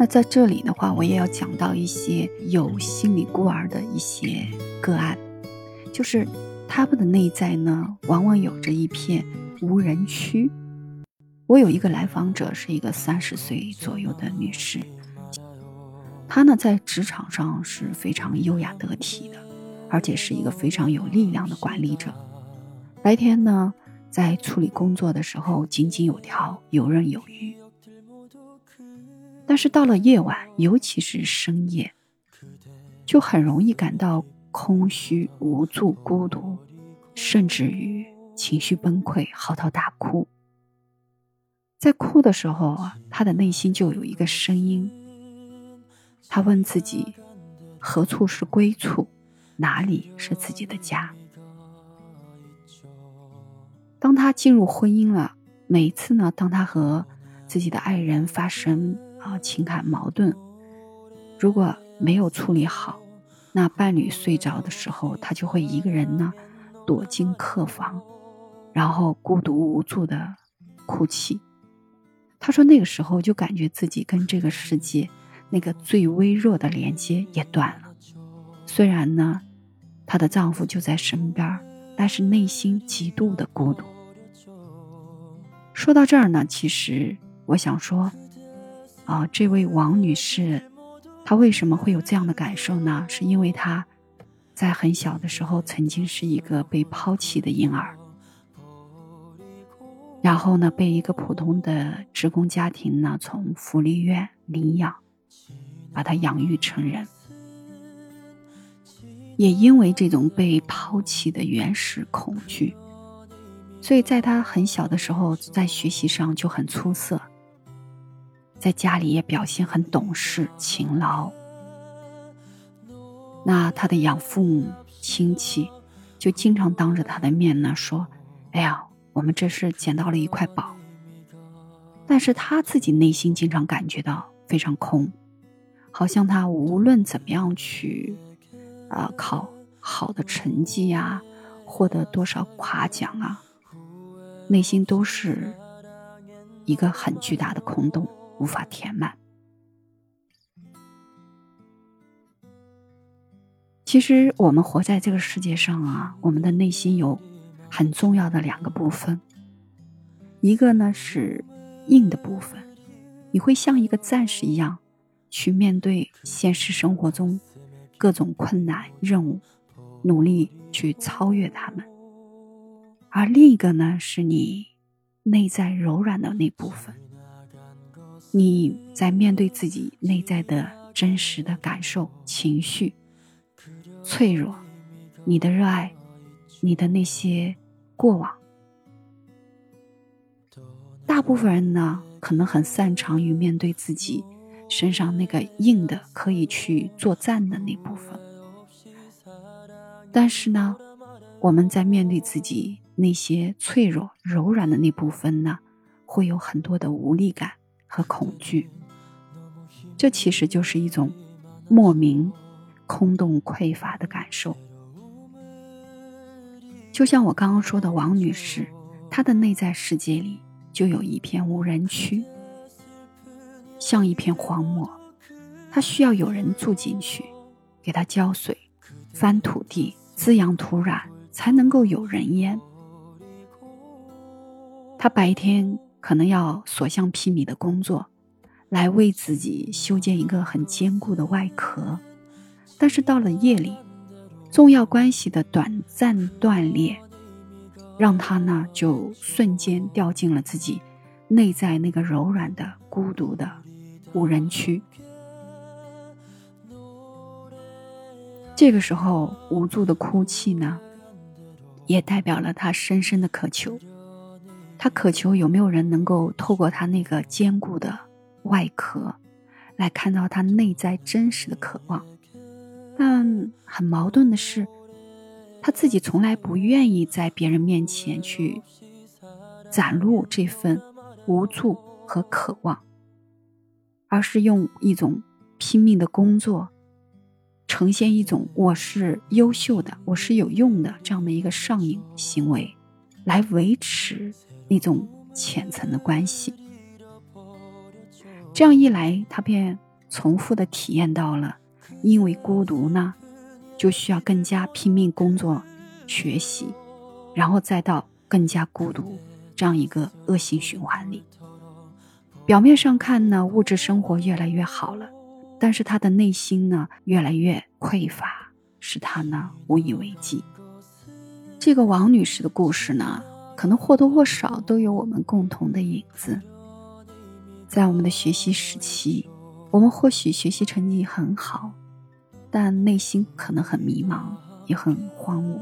那在这里的话，我也要讲到一些有心理孤儿的一些个案，就是他们的内在呢，往往有着一片无人区。我有一个来访者，是一个三十岁左右的女士，她呢在职场上是非常优雅得体的，而且是一个非常有力量的管理者。白天呢，在处理工作的时候井井有条、游刃有余。但是到了夜晚，尤其是深夜，就很容易感到空虚、无助、孤独，甚至于情绪崩溃、嚎啕大哭。在哭的时候啊，他的内心就有一个声音，他问自己：何处是归处？哪里是自己的家？当他进入婚姻了，每次呢，当他和自己的爱人发生。啊，情感矛盾，如果没有处理好，那伴侣睡着的时候，他就会一个人呢，躲进客房，然后孤独无助的哭泣。他说那个时候就感觉自己跟这个世界那个最微弱的连接也断了。虽然呢，她的丈夫就在身边，但是内心极度的孤独。说到这儿呢，其实我想说。啊，这位王女士，她为什么会有这样的感受呢？是因为她在很小的时候曾经是一个被抛弃的婴儿，然后呢，被一个普通的职工家庭呢从福利院领养，把她养育成人。也因为这种被抛弃的原始恐惧，所以在她很小的时候，在学习上就很出色。在家里也表现很懂事、勤劳。那他的养父母亲戚就经常当着他的面呢说：“哎呀，我们这是捡到了一块宝。”但是他自己内心经常感觉到非常空，好像他无论怎么样去，啊，考好的成绩呀，获得多少夸奖啊，内心都是一个很巨大的空洞。无法填满。其实，我们活在这个世界上啊，我们的内心有很重要的两个部分。一个呢是硬的部分，你会像一个战士一样去面对现实生活中各种困难任务，努力去超越他们。而另一个呢，是你内在柔软的那部分。你在面对自己内在的真实的感受、情绪、脆弱，你的热爱，你的那些过往。大部分人呢，可能很擅长于面对自己身上那个硬的、可以去作战的那部分，但是呢，我们在面对自己那些脆弱、柔软的那部分呢，会有很多的无力感。和恐惧，这其实就是一种莫名空洞匮乏的感受。就像我刚刚说的，王女士，她的内在世界里就有一片无人区，像一片荒漠，她需要有人住进去，给她浇水、翻土地、滋养土壤，才能够有人烟。她白天。可能要所向披靡的工作，来为自己修建一个很坚固的外壳，但是到了夜里，重要关系的短暂断裂，让他呢就瞬间掉进了自己内在那个柔软的、孤独的无人区。这个时候，无助的哭泣呢，也代表了他深深的渴求。他渴求有没有人能够透过他那个坚固的外壳，来看到他内在真实的渴望。但很矛盾的是，他自己从来不愿意在别人面前去展露这份无助和渴望，而是用一种拼命的工作，呈现一种我是优秀的、我是有用的这样的一个上瘾行为，来维持。那种浅层的关系，这样一来，他便重复的体验到了，因为孤独呢，就需要更加拼命工作、学习，然后再到更加孤独这样一个恶性循环里。表面上看呢，物质生活越来越好了，但是他的内心呢越来越匮乏，使他呢无以为继。这个王女士的故事呢，可能或多或少都有我们共同的影子。在我们的学习时期，我们或许学习成绩很好，但内心可能很迷茫，也很荒芜。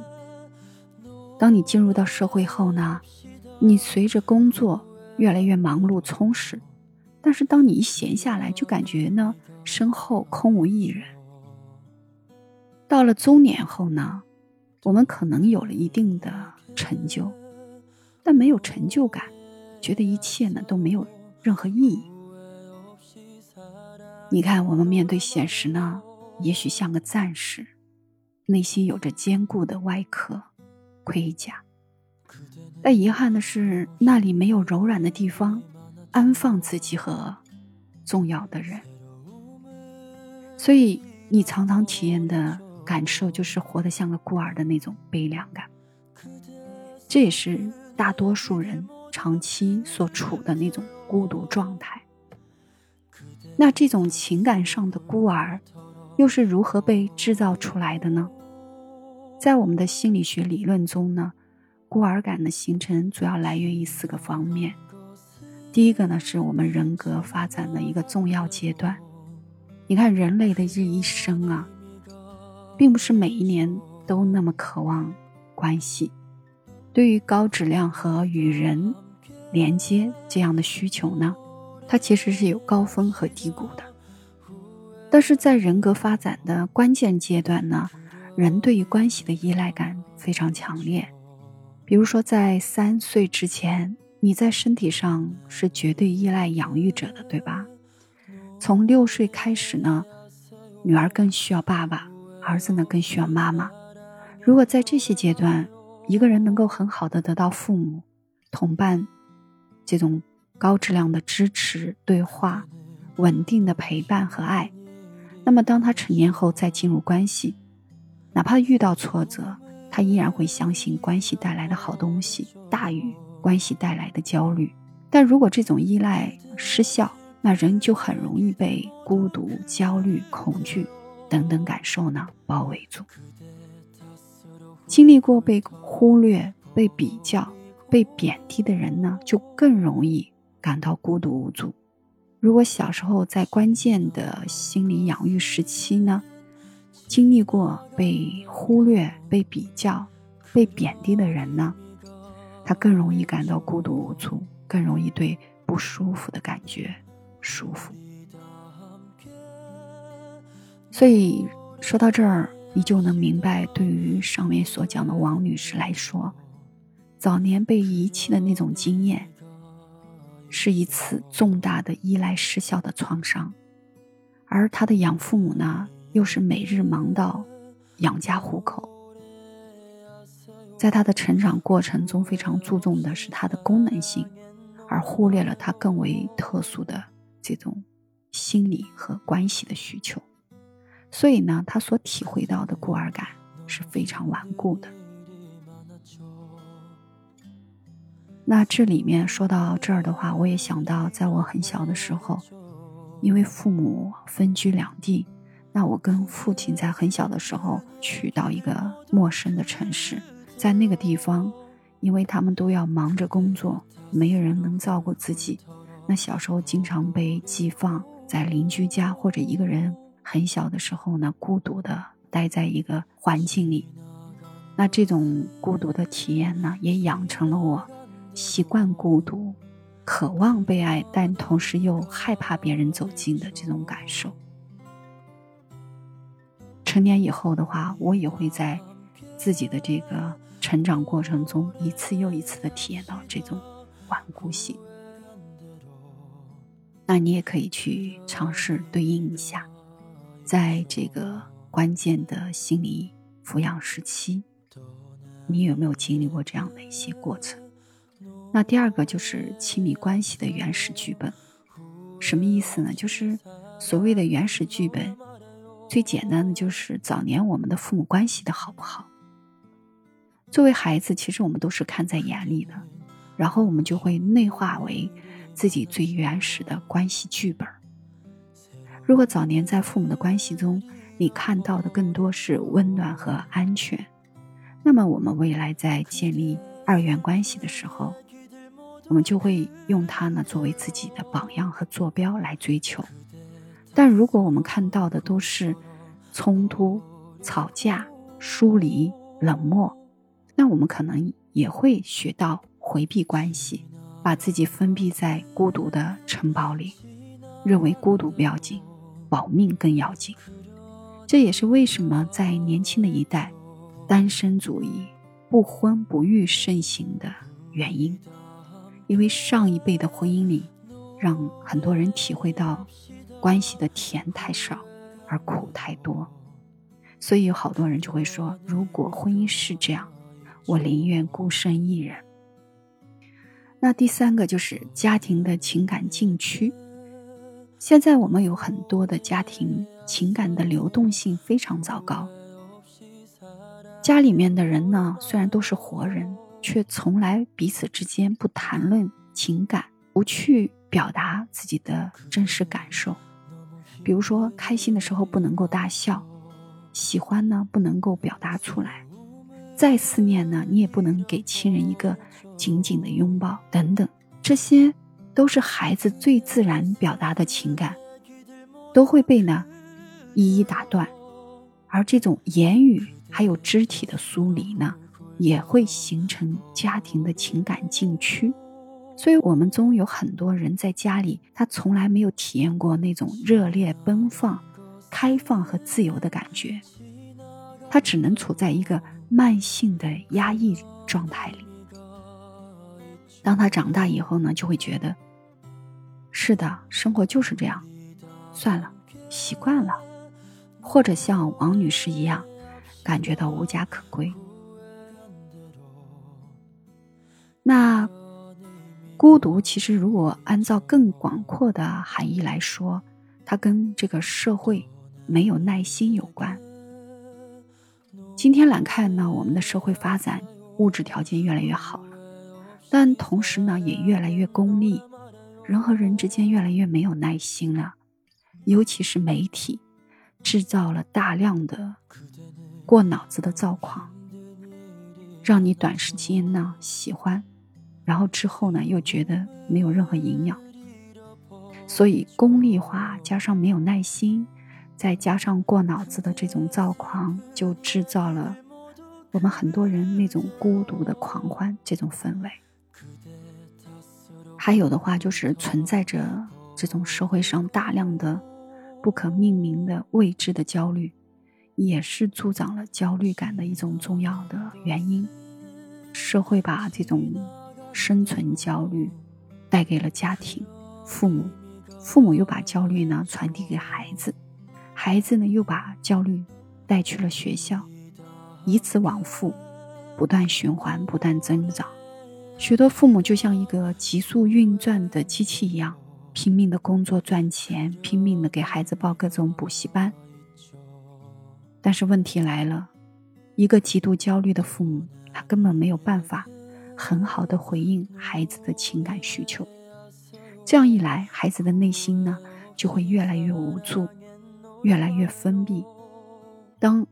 当你进入到社会后呢，你随着工作越来越忙碌充实。但是当你一闲下来，就感觉呢身后空无一人。到了中年后呢，我们可能有了一定的成就，但没有成就感，觉得一切呢都没有任何意义。你看，我们面对现实呢，也许像个战士，内心有着坚固的外壳盔甲，但遗憾的是，那里没有柔软的地方。安放自己和重要的人，所以你常常体验的感受就是活得像个孤儿的那种悲凉感。这也是大多数人长期所处的那种孤独状态。那这种情感上的孤儿，又是如何被制造出来的呢？在我们的心理学理论中呢，孤儿感的形成主要来源于四个方面。第一个呢，是我们人格发展的一个重要阶段。你看，人类的这一生啊，并不是每一年都那么渴望关系，对于高质量和与人连接这样的需求呢，它其实是有高峰和低谷的。但是在人格发展的关键阶段呢，人对于关系的依赖感非常强烈。比如说，在三岁之前。你在身体上是绝对依赖养育者的，对吧？从六岁开始呢，女儿更需要爸爸，儿子呢更需要妈妈。如果在这些阶段，一个人能够很好的得到父母、同伴这种高质量的支持、对话、稳定的陪伴和爱，那么当他成年后再进入关系，哪怕遇到挫折，他依然会相信关系带来的好东西大于。关系带来的焦虑，但如果这种依赖失效，那人就很容易被孤独、焦虑、恐惧等等感受呢包围住。经历过被忽略、被比较、被贬低的人呢，就更容易感到孤独无助。如果小时候在关键的心理养育时期呢，经历过被忽略、被比较、被贬低的人呢？他更容易感到孤独无助，更容易对不舒服的感觉舒服。所以说到这儿，你就能明白，对于上面所讲的王女士来说，早年被遗弃的那种经验，是一次重大的依赖失效的创伤，而她的养父母呢，又是每日忙到养家糊口。在他的成长过程中，非常注重的是他的功能性，而忽略了他更为特殊的这种心理和关系的需求。所以呢，他所体会到的孤儿感是非常顽固的。那这里面说到这儿的话，我也想到，在我很小的时候，因为父母分居两地，那我跟父亲在很小的时候去到一个陌生的城市。在那个地方，因为他们都要忙着工作，没有人能照顾自己。那小时候经常被寄放在邻居家，或者一个人很小的时候呢，孤独的待在一个环境里。那这种孤独的体验呢，也养成了我习惯孤独、渴望被爱，但同时又害怕别人走近的这种感受。成年以后的话，我也会在自己的这个。成长过程中，一次又一次的体验到这种顽固性，那你也可以去尝试对应一下，在这个关键的心理抚养时期，你有没有经历过这样的一些过程？那第二个就是亲密关系的原始剧本，什么意思呢？就是所谓的原始剧本，最简单的就是早年我们的父母关系的好不好。作为孩子，其实我们都是看在眼里的，然后我们就会内化为自己最原始的关系剧本。如果早年在父母的关系中，你看到的更多是温暖和安全，那么我们未来在建立二元关系的时候，我们就会用它呢作为自己的榜样和坐标来追求。但如果我们看到的都是冲突、吵架、疏离、冷漠，那我们可能也会学到回避关系，把自己封闭在孤独的城堡里，认为孤独不要紧，保命更要紧。这也是为什么在年轻的一代，单身主义、不婚不育盛行的原因，因为上一辈的婚姻里，让很多人体会到。关系的甜太少，而苦太多，所以有好多人就会说：如果婚姻是这样，我宁愿孤身一人。那第三个就是家庭的情感禁区。现在我们有很多的家庭情感的流动性非常糟糕，家里面的人呢，虽然都是活人，却从来彼此之间不谈论情感，不去表达自己的真实感受。比如说，开心的时候不能够大笑，喜欢呢不能够表达出来，再思念呢你也不能给亲人一个紧紧的拥抱等等，这些都是孩子最自然表达的情感，都会被呢一一打断，而这种言语还有肢体的疏离呢，也会形成家庭的情感禁区。所以，我们中有很多人在家里，他从来没有体验过那种热烈奔放、开放和自由的感觉，他只能处在一个慢性的压抑状态里。当他长大以后呢，就会觉得，是的，生活就是这样，算了，习惯了，或者像王女士一样，感觉到无家可归。那。孤独其实，如果按照更广阔的含义来说，它跟这个社会没有耐心有关。今天来看呢，我们的社会发展，物质条件越来越好了，但同时呢，也越来越功利，人和人之间越来越没有耐心了。尤其是媒体，制造了大量的过脑子的躁狂，让你短时间呢喜欢。然后之后呢，又觉得没有任何营养，所以功利化加上没有耐心，再加上过脑子的这种躁狂，就制造了我们很多人那种孤独的狂欢这种氛围。还有的话，就是存在着这种社会上大量的不可命名的未知的焦虑，也是助长了焦虑感的一种重要的原因。社会把这种。生存焦虑带给了家庭、父母，父母又把焦虑呢传递给孩子，孩子呢又把焦虑带去了学校，以此往复，不断循环，不断增长。许多父母就像一个急速运转的机器一样，拼命的工作赚钱，拼命的给孩子报各种补习班。但是问题来了，一个极度焦虑的父母，他根本没有办法。很好的回应孩子的情感需求，这样一来，孩子的内心呢就会越来越无助，越来越封闭。当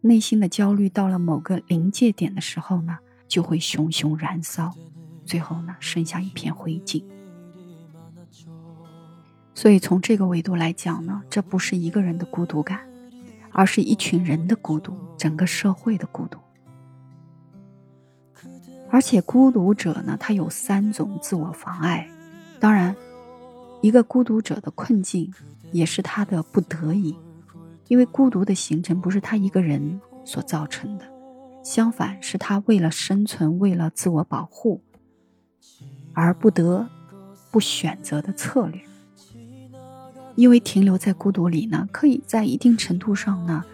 内心的焦虑到了某个临界点的时候呢，就会熊熊燃烧，最后呢剩下一片灰烬。所以从这个维度来讲呢，这不是一个人的孤独感，而是一群人的孤独，整个社会的孤独。而且孤独者呢，他有三种自我妨碍。当然，一个孤独者的困境也是他的不得已，因为孤独的形成不是他一个人所造成的，相反是他为了生存、为了自我保护而不得不选择的策略。因为停留在孤独里呢，可以在一定程度上呢，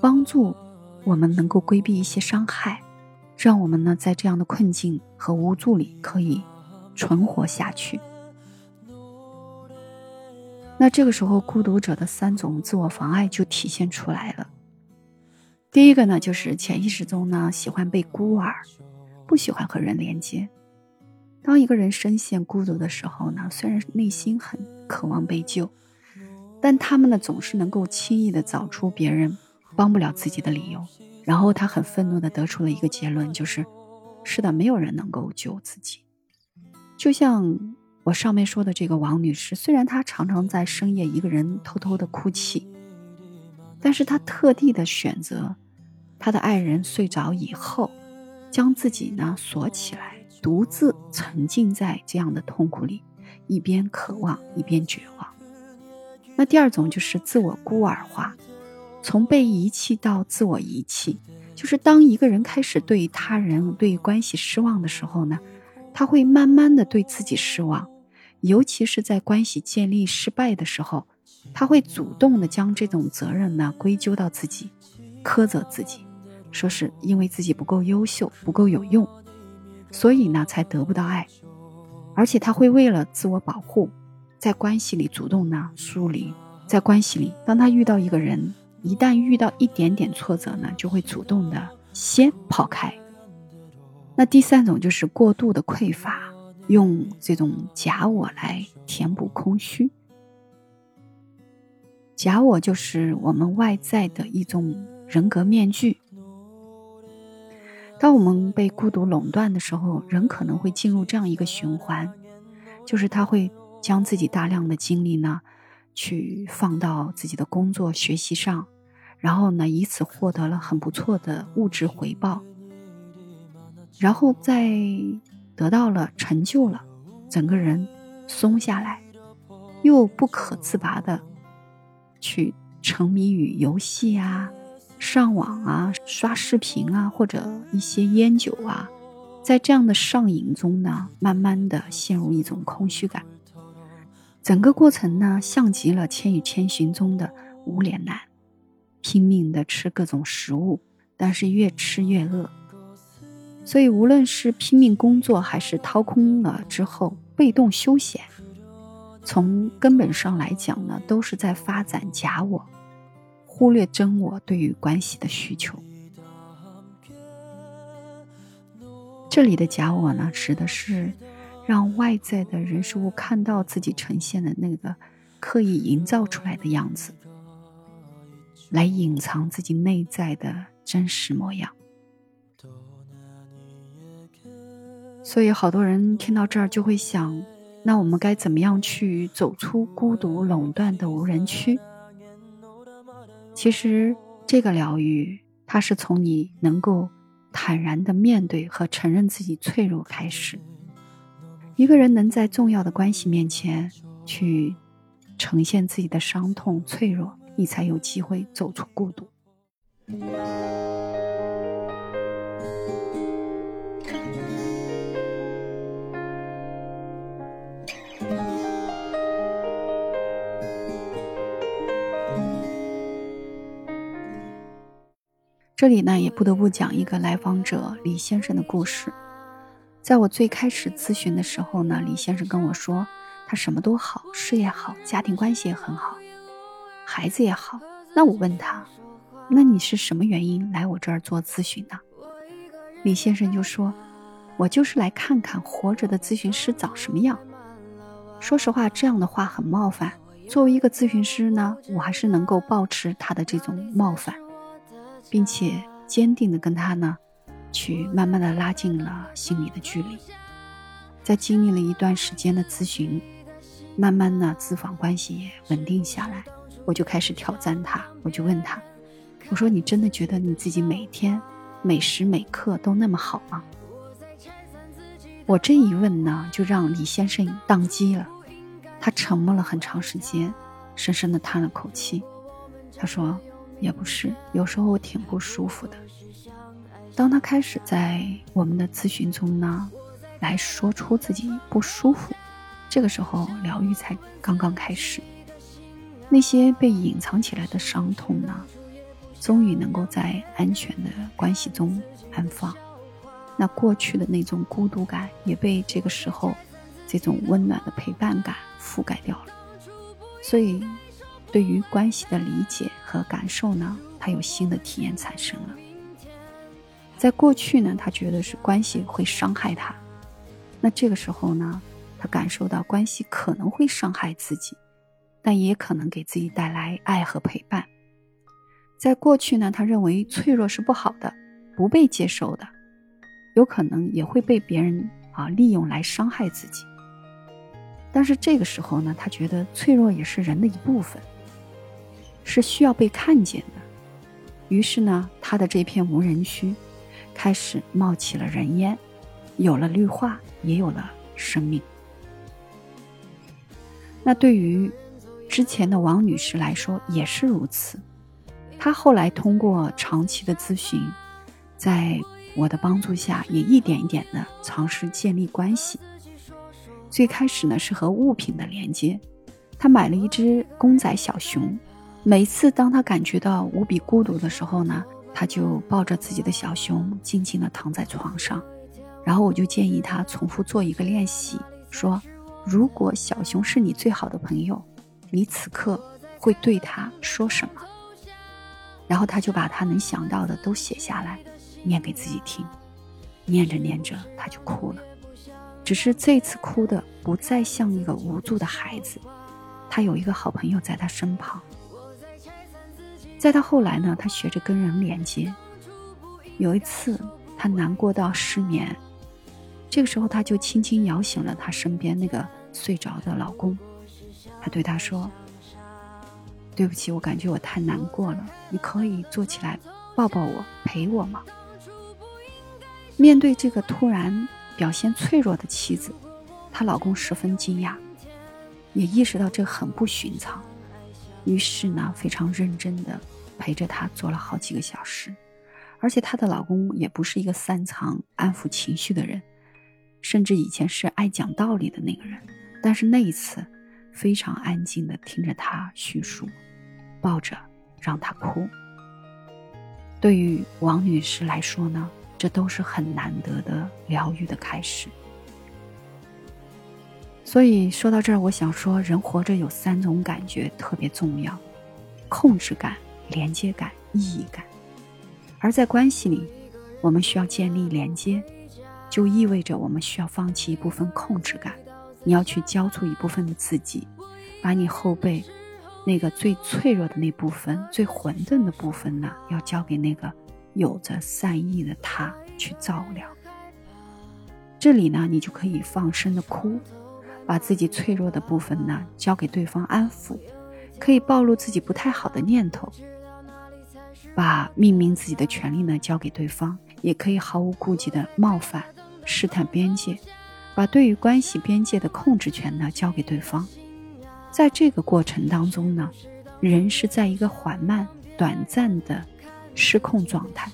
帮助我们能够规避一些伤害。让我们呢，在这样的困境和无助里可以存活下去。那这个时候，孤独者的三种自我妨碍就体现出来了。第一个呢，就是潜意识中呢喜欢被孤儿，不喜欢和人连接。当一个人深陷孤独的时候呢，虽然内心很渴望被救，但他们呢总是能够轻易的找出别人帮不了自己的理由，然后他很愤怒的得出了一个结论，就是：是的，没有人能够救自己。就像我上面说的这个王女士，虽然她常常在深夜一个人偷偷的哭泣，但是她特地的选择。他的爱人睡着以后，将自己呢锁起来，独自沉浸在这样的痛苦里，一边渴望一边绝望。那第二种就是自我孤儿化，从被遗弃到自我遗弃，就是当一个人开始对他人、对关系失望的时候呢，他会慢慢的对自己失望，尤其是在关系建立失败的时候，他会主动的将这种责任呢归咎到自己，苛责自己。说是因为自己不够优秀、不够有用，所以呢才得不到爱，而且他会为了自我保护，在关系里主动呢疏离。在关系里，当他遇到一个人，一旦遇到一点点挫折呢，就会主动的先跑开。那第三种就是过度的匮乏，用这种假我来填补空虚。假我就是我们外在的一种人格面具。当我们被孤独垄断的时候，人可能会进入这样一个循环，就是他会将自己大量的精力呢，去放到自己的工作、学习上，然后呢，以此获得了很不错的物质回报，然后再得到了成就了，整个人松下来，又不可自拔的去沉迷于游戏啊。上网啊，刷视频啊，或者一些烟酒啊，在这样的上瘾中呢，慢慢的陷入一种空虚感。整个过程呢，像极了《千与千寻》中的无脸男，拼命的吃各种食物，但是越吃越饿。所以，无论是拼命工作，还是掏空了之后被动休闲，从根本上来讲呢，都是在发展假我。忽略真我对于关系的需求。这里的假我呢，指的是让外在的人事物看到自己呈现的那个刻意营造出来的样子，来隐藏自己内在的真实模样。所以，好多人听到这儿就会想：那我们该怎么样去走出孤独垄断的无人区？其实，这个疗愈，它是从你能够坦然的面对和承认自己脆弱开始。一个人能在重要的关系面前去呈现自己的伤痛、脆弱，你才有机会走出孤独。这里呢，也不得不讲一个来访者李先生的故事。在我最开始咨询的时候呢，李先生跟我说，他什么都好，事业好，家庭关系也很好，孩子也好。那我问他，那你是什么原因来我这儿做咨询的？李先生就说，我就是来看看活着的咨询师长什么样。说实话，这样的话很冒犯。作为一个咨询师呢，我还是能够保持他的这种冒犯。并且坚定的跟他呢，去慢慢的拉近了心理的距离，在经历了一段时间的咨询，慢慢呢，咨访关系也稳定下来，我就开始挑战他，我就问他，我说你真的觉得你自己每天每时每刻都那么好吗？我这一问呢，就让李先生宕机了，他沉默了很长时间，深深的叹了口气，他说。也不是，有时候挺不舒服的。当他开始在我们的咨询中呢，来说出自己不舒服，这个时候疗愈才刚刚开始。那些被隐藏起来的伤痛呢，终于能够在安全的关系中安放。那过去的那种孤独感也被这个时候这种温暖的陪伴感覆盖掉了。所以对于关系的理解和感受呢，他有新的体验产生了。在过去呢，他觉得是关系会伤害他，那这个时候呢，他感受到关系可能会伤害自己，但也可能给自己带来爱和陪伴。在过去呢，他认为脆弱是不好的，不被接受的，有可能也会被别人啊利用来伤害自己。但是这个时候呢，他觉得脆弱也是人的一部分，是需要被看见的。于是呢，他的这片无人区。开始冒起了人烟，有了绿化，也有了生命。那对于之前的王女士来说也是如此。她后来通过长期的咨询，在我的帮助下，也一点一点的尝试建立关系。最开始呢是和物品的连接，她买了一只公仔小熊，每次当他感觉到无比孤独的时候呢。他就抱着自己的小熊，静静地躺在床上，然后我就建议他重复做一个练习，说：“如果小熊是你最好的朋友，你此刻会对他说什么？”然后他就把他能想到的都写下来，念给自己听。念着念着，他就哭了，只是这次哭的不再像一个无助的孩子，他有一个好朋友在他身旁。再到后来呢，他学着跟人连接。有一次，他难过到失眠，这个时候他就轻轻摇醒了他身边那个睡着的老公。他对他说：“对不起，我感觉我太难过了，你可以坐起来抱抱我，陪我吗？”面对这个突然表现脆弱的妻子，她老公十分惊讶，也意识到这很不寻常。于是呢，非常认真的陪着她做了好几个小时，而且她的老公也不是一个擅长安抚情绪的人，甚至以前是爱讲道理的那个人。但是那一次，非常安静的听着她叙述，抱着让她哭。对于王女士来说呢，这都是很难得的疗愈的开始。所以说到这儿，我想说，人活着有三种感觉特别重要：控制感、连接感、意义感。而在关系里，我们需要建立连接，就意味着我们需要放弃一部分控制感。你要去交出一部分的自己，把你后背那个最脆弱的那部分、最混沌的部分呢，要交给那个有着善意的他去照料。这里呢，你就可以放声的哭。把自己脆弱的部分呢交给对方安抚，可以暴露自己不太好的念头，把命名自己的权利呢交给对方，也可以毫无顾忌的冒犯、试探边界，把对于关系边界的控制权呢交给对方。在这个过程当中呢，人是在一个缓慢、短暂的失控状态。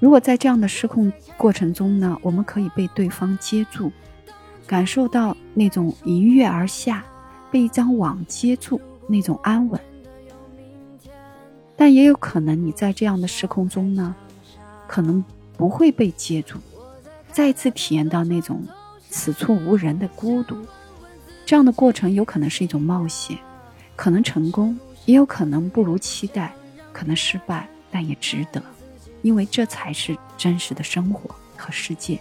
如果在这样的失控过程中呢，我们可以被对方接住。感受到那种一跃而下，被一张网接住那种安稳，但也有可能你在这样的时空中呢，可能不会被接住，再次体验到那种此处无人的孤独。这样的过程有可能是一种冒险，可能成功，也有可能不如期待，可能失败，但也值得，因为这才是真实的生活和世界。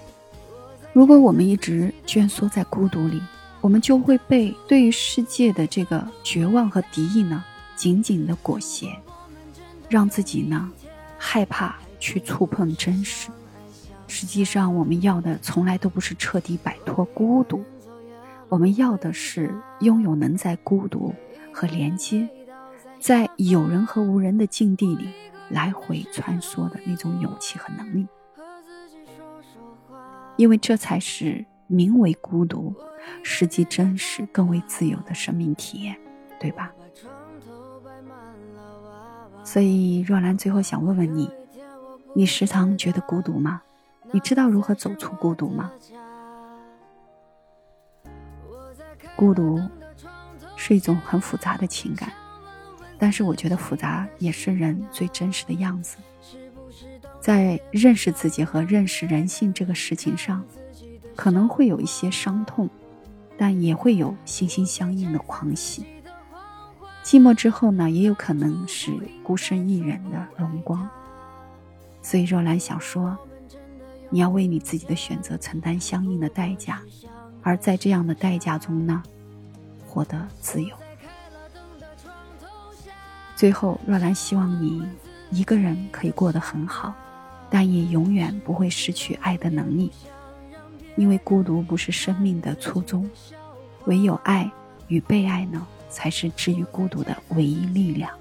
如果我们一直蜷缩在孤独里，我们就会被对于世界的这个绝望和敌意呢紧紧的裹挟，让自己呢害怕去触碰真实。实际上，我们要的从来都不是彻底摆脱孤独，我们要的是拥有能在孤独和连接，在有人和无人的境地里来回穿梭的那种勇气和能力。因为这才是名为孤独，实际真实更为自由的生命体验，对吧？所以若兰最后想问问你：你时常觉得孤独吗？你知道如何走出孤独吗？孤独是一种很复杂的情感，但是我觉得复杂也是人最真实的样子。在认识自己和认识人性这个事情上，可能会有一些伤痛，但也会有心心相印的狂喜。寂寞之后呢，也有可能是孤身一人的荣光。所以若兰想说，你要为你自己的选择承担相应的代价，而在这样的代价中呢，获得自由。最后，若兰希望你一个人可以过得很好，但也永远不会失去爱的能力，因为孤独不是生命的初衷，唯有爱与被爱呢。才是治愈孤独的唯一力量。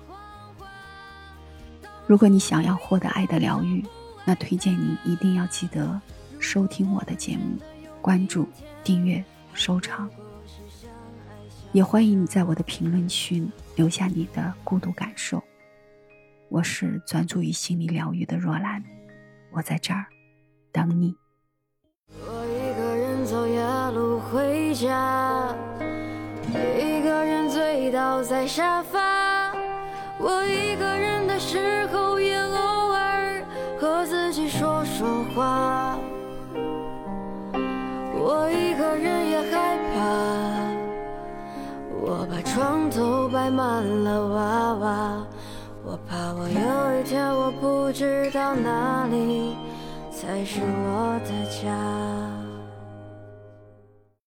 如果你想要获得爱的疗愈，那推荐你一定要记得收听我的节目，关注、订阅、收藏。也欢迎你在我的评论区留下你的孤独感受。我是专注于心理疗愈的若兰，我在这儿等你。我一个人走夜路回家。一个人醉倒在沙发，我一个人的时候也偶尔和自己说说话。我一个人也害怕，我把床头摆满了娃娃，怕我有一天我不知道哪里才是我的家。